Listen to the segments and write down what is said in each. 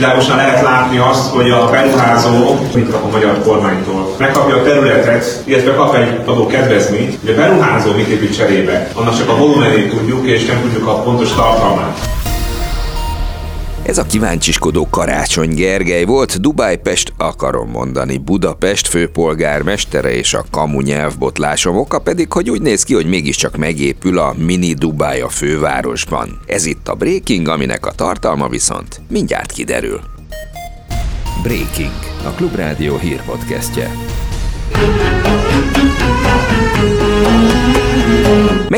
Világosan lehet látni azt, hogy a beruházó mit kap a magyar kormánytól. Megkapja a területet, illetve kap egy adó kedvezményt, hogy a beruházó mit épít cserébe. Annak csak a volumenét tudjuk, és nem tudjuk a pontos tartalmát. Ez a kíváncsiskodó Karácsony Gergely volt, Dubájpest akarom mondani, Budapest főpolgármestere és a kamu nyelvbotlásom oka pedig, hogy úgy néz ki, hogy mégiscsak megépül a mini Dubáj a fővárosban. Ez itt a Breaking, aminek a tartalma viszont mindjárt kiderül. Breaking, a Klubrádió hírpodcastje.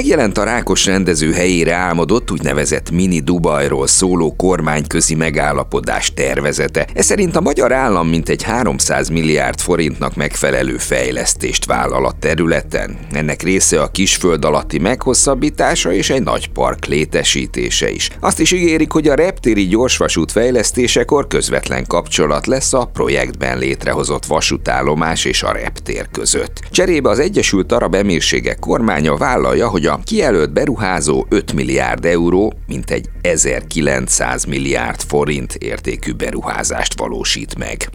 Megjelent a Rákos rendező helyére álmodott úgynevezett mini Dubajról szóló kormányközi megállapodás tervezete. Ez szerint a magyar állam mintegy 300 milliárd forintnak megfelelő fejlesztést vállal a területen. Ennek része a kisföld alatti meghosszabbítása és egy nagy park létesítése is. Azt is ígérik, hogy a reptéri gyorsvasút fejlesztésekor közvetlen kapcsolat lesz a projektben létrehozott vasútállomás és a reptér között. Cserébe az Egyesült Arab Emírségek kormánya vállalja, hogy a kijelölt beruházó 5 milliárd euró, mint egy 1900 milliárd forint értékű beruházást valósít meg.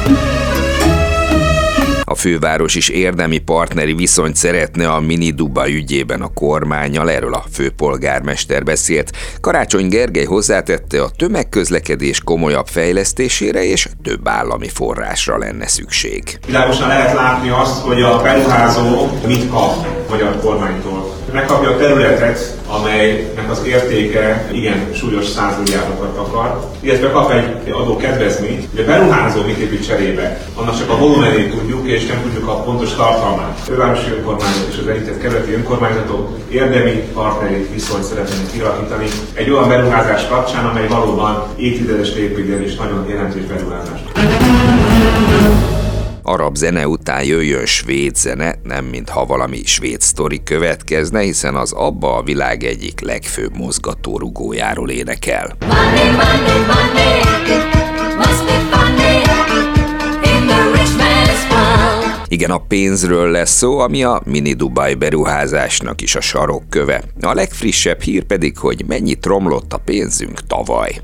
A főváros is érdemi partneri viszonyt szeretne a Mini Duba ügyében a kormányjal, erről a főpolgármester beszélt. Karácsony Gergely hozzátette, a tömegközlekedés komolyabb fejlesztésére és több állami forrásra lenne szükség. Világosan lehet látni azt, hogy a beruházó mit kap a magyar kormánytól megkapja a területet, amelynek az értéke igen súlyos százmilliárdokat akar, illetve kap egy adó kedvezményt, hogy a beruházó mit épít cserébe, annak csak a volumenét tudjuk, és nem tudjuk a pontos tartalmát. A fővárosi önkormányzat és az egyített kerületi önkormányzatok érdemi partneri viszonyt szeretnének kialakítani egy olyan beruházás kapcsán, amely valóban évtizedes építő és nagyon jelentős beruházás arab zene után jöjjön svéd zene, nem mintha valami svéd sztori következne, hiszen az abba a világ egyik legfőbb mozgatórugójáról énekel. Money, money, money. Igen, a pénzről lesz szó, ami a mini Dubai beruházásnak is a sarokköve. A legfrissebb hír pedig, hogy mennyit romlott a pénzünk tavaly.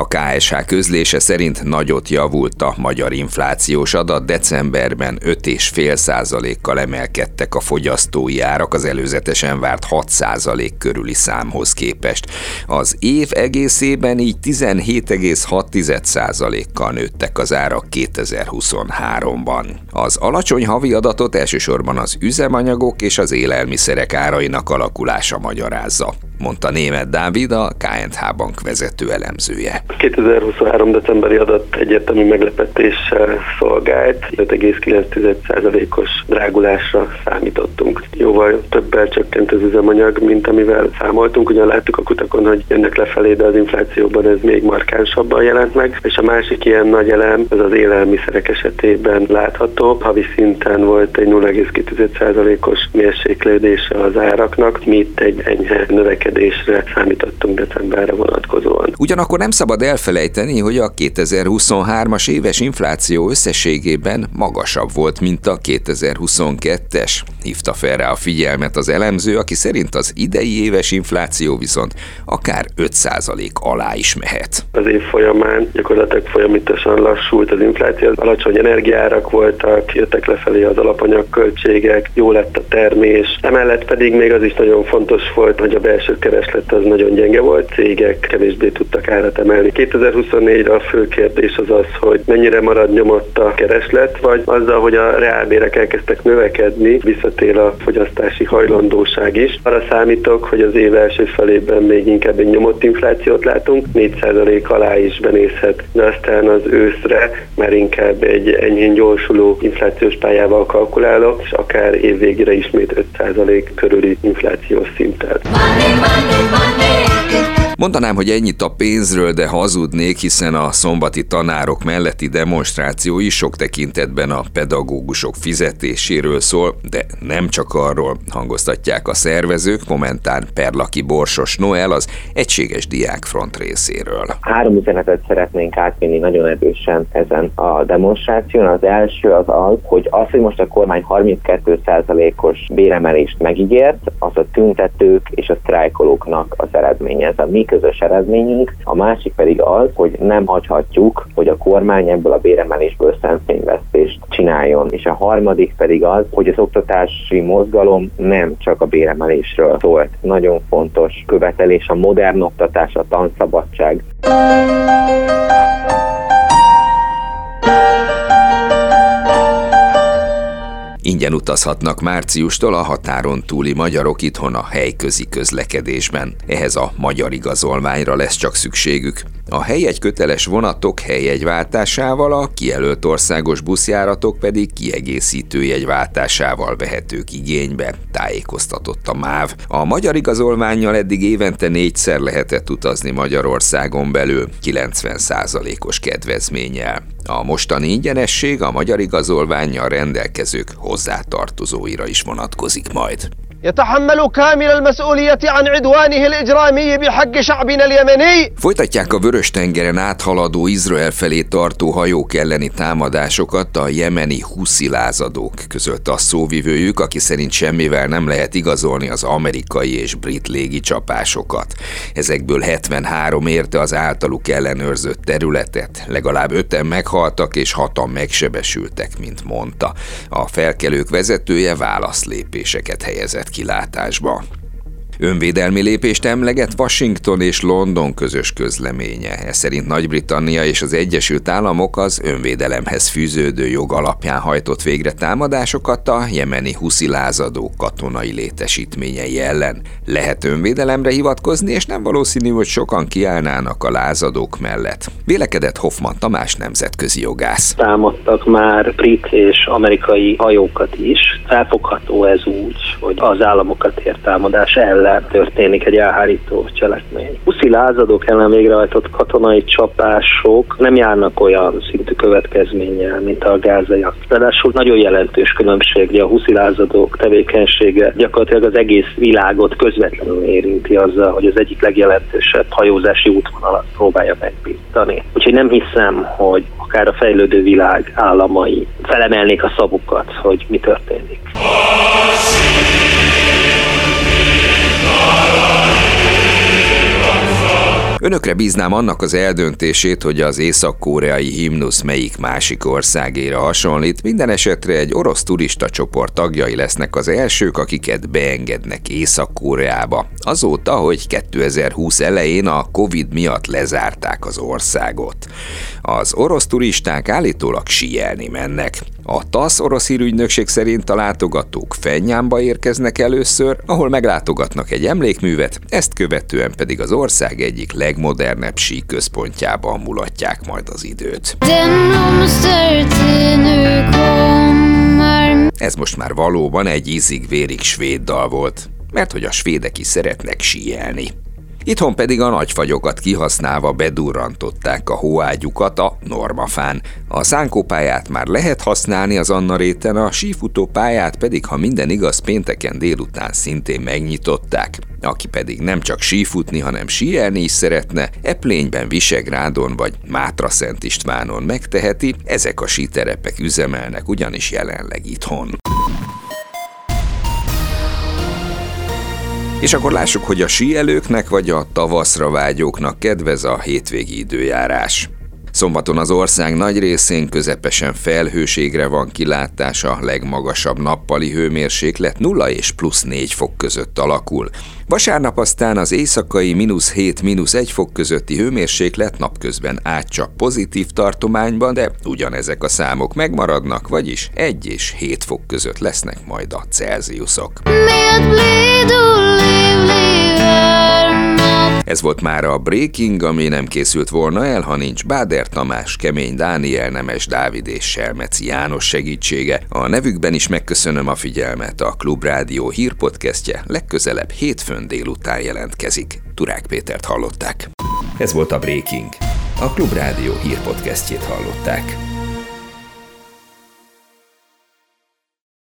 A KSH közlése szerint nagyot javult a magyar inflációs adat, decemberben 5,5 kal emelkedtek a fogyasztói árak az előzetesen várt 6% körüli számhoz képest. Az év egészében így 17,6 kal nőttek az árak 2023-ban. Az alacsony havi adatot elsősorban az üzemanyagok és az élelmiszerek árainak alakulása magyarázza mondta német Dávid, a KNH bank vezető elemzője. 2023. decemberi adat egyértelmű meglepetéssel szolgált, 5,9%-os drágulásra számítottunk. Jóval többel csökkent az üzemanyag, mint amivel számoltunk. Ugyan láttuk a kutakon, hogy ennek lefelé, de az inflációban ez még markánsabban jelent meg. És a másik ilyen nagy elem, az az élelmiszerek esetében látható. Havi szinten volt egy 0,2%-os mérséklődése az áraknak, mi egy enyhe növekedés növekedésre számítottunk decemberre vonatkozóan. Ugyanakkor nem szabad elfelejteni, hogy a 2023-as éves infláció összességében magasabb volt, mint a 2022-es. Hívta fel rá a figyelmet az elemző, aki szerint az idei éves infláció viszont akár 5% alá is mehet. Az év folyamán gyakorlatilag folyamatosan lassult az infláció, alacsony energiárak voltak, jöttek lefelé az alapanyagköltségek, jó lett a termés, emellett pedig még az is nagyon fontos volt, hogy a belső kereslet az nagyon gyenge volt, cégek kevésbé tudtak árat emelni. 2024-re a fő kérdés az az, hogy mennyire marad nyomott a kereslet, vagy azzal, hogy a reálbérek elkezdtek növekedni, visszatér a fogyasztási hajlandóság is. Arra számítok, hogy az év első felében még inkább egy nyomott inflációt látunk, 4% alá is benézhet, de aztán az őszre már inkább egy enyhén gyorsuló inflációs pályával kalkulálok, és akár évvégére ismét 5% körüli inflációs szinttel. Money, money. Monday, Monday. Mondanám, hogy ennyit a pénzről, de hazudnék, hiszen a szombati tanárok melletti demonstráció is sok tekintetben a pedagógusok fizetéséről szól, de nem csak arról hangoztatják a szervezők, momentán Perlaki Borsos Noel az Egységes Diákfront részéről. Három üzenetet szeretnénk átvinni nagyon erősen ezen a demonstráción. Az első az az, hogy az, hogy most a kormány 32%-os béremelést megígért, az a tüntetők és a sztrájkolóknak az eredménye. Ez a mi közös eredményünk, a másik pedig az, hogy nem hagyhatjuk, hogy a kormány ebből a béremelésből szemfényvesztést csináljon. És a harmadik pedig az, hogy az oktatási mozgalom nem csak a béremelésről szólt. Nagyon fontos követelés a modern oktatás, a tanszabadság. Ingyen utazhatnak márciustól a határon túli magyarok itthon a helyközi közlekedésben. Ehhez a magyar igazolványra lesz csak szükségük. A helyegy köteles vonatok helyegyváltásával, a kijelölt országos buszjáratok pedig kiegészítő jegyváltásával vehetők igénybe, tájékoztatott a MÁV. A magyar igazolványjal eddig évente négyszer lehetett utazni Magyarországon belül, 90%-os kedvezménnyel. A mostani ingyenesség a magyar igazolványjal rendelkezők hozzátartozóira is vonatkozik majd. Folytatják a Vörös-tengeren áthaladó Izrael felé tartó hajók elleni támadásokat a jemeni huszi lázadók között a szóvivőjük, aki szerint semmivel nem lehet igazolni az amerikai és brit légi csapásokat. Ezekből 73 érte az általuk ellenőrzött területet, legalább öten meghaltak és hatan megsebesültek, mint mondta. A felkelők vezetője válaszlépéseket helyezett kilátásba. Önvédelmi lépést emleget Washington és London közös közleménye. Ez szerint Nagy-Britannia és az Egyesült Államok az önvédelemhez fűződő jog alapján hajtott végre támadásokat a jemeni huszi lázadó katonai létesítményei ellen. Lehet önvédelemre hivatkozni, és nem valószínű, hogy sokan kiállnának a lázadók mellett. Vélekedett Hoffman Tamás nemzetközi jogász. Támadtak már brit és amerikai hajókat is. Felfogható ez úgy, hogy az államokat ért támadás ellen ellen történik egy elhárító cselekmény. Puszi lázadók ellen végrehajtott katonai csapások nem járnak olyan szintű következménnyel, mint a gázaiak. Ráadásul nagyon jelentős különbség, a huszi lázadók tevékenysége gyakorlatilag az egész világot közvetlenül érinti azzal, hogy az egyik legjelentősebb hajózási útvonalat próbálja megbítani. Úgyhogy nem hiszem, hogy akár a fejlődő világ államai felemelnék a szavukat, hogy mi történik. Önökre bíznám annak az eldöntését, hogy az észak-koreai himnusz melyik másik országéra hasonlít. Minden esetre egy orosz turista csoport tagjai lesznek az elsők, akiket beengednek Észak-Koreába. Azóta, hogy 2020 elején a Covid miatt lezárták az országot. Az orosz turisták állítólag síelni mennek. A TASZ orosz hírügynökség szerint a látogatók Fenyámba érkeznek először, ahol meglátogatnak egy emlékművet, ezt követően pedig az ország egyik legmodernebb sí központjában mulatják majd az időt. Ez most már valóban egy ízig-vérig svéd dal volt, mert hogy a svédek is szeretnek síelni. Itthon pedig a nagyfagyokat kihasználva bedurrantották a hóágyukat a normafán. A szánkópályát már lehet használni az Anna réten, a sífutó pályát pedig, ha minden igaz, pénteken délután szintén megnyitották. Aki pedig nem csak sífutni, hanem síelni is szeretne, Eplényben, Visegrádon vagy Mátra Szent Istvánon megteheti, ezek a síterepek üzemelnek ugyanis jelenleg itthon. És akkor lássuk, hogy a síelőknek vagy a tavaszra vágyóknak kedvez a hétvégi időjárás. Szombaton az ország nagy részén közepesen felhőségre van kilátás, a legmagasabb nappali hőmérséklet 0 és plusz 4 fok között alakul. Vasárnap aztán az éjszakai mínusz 7 mínusz 1 fok közötti hőmérséklet napközben átcsap pozitív tartományban, de ugyanezek a számok megmaradnak, vagyis 1 és 7 fok között lesznek majd a Celsiusok. Ez volt már a Breaking, ami nem készült volna el, ha nincs Báder Tamás, Kemény Dániel, Nemes Dávid és Selmeci János segítsége. A nevükben is megköszönöm a figyelmet. A Klubrádió hírpodcastje legközelebb hétfőn délután jelentkezik. Turák Pétert hallották. Ez volt a Breaking. A Klubrádió hírpodcastjét hallották.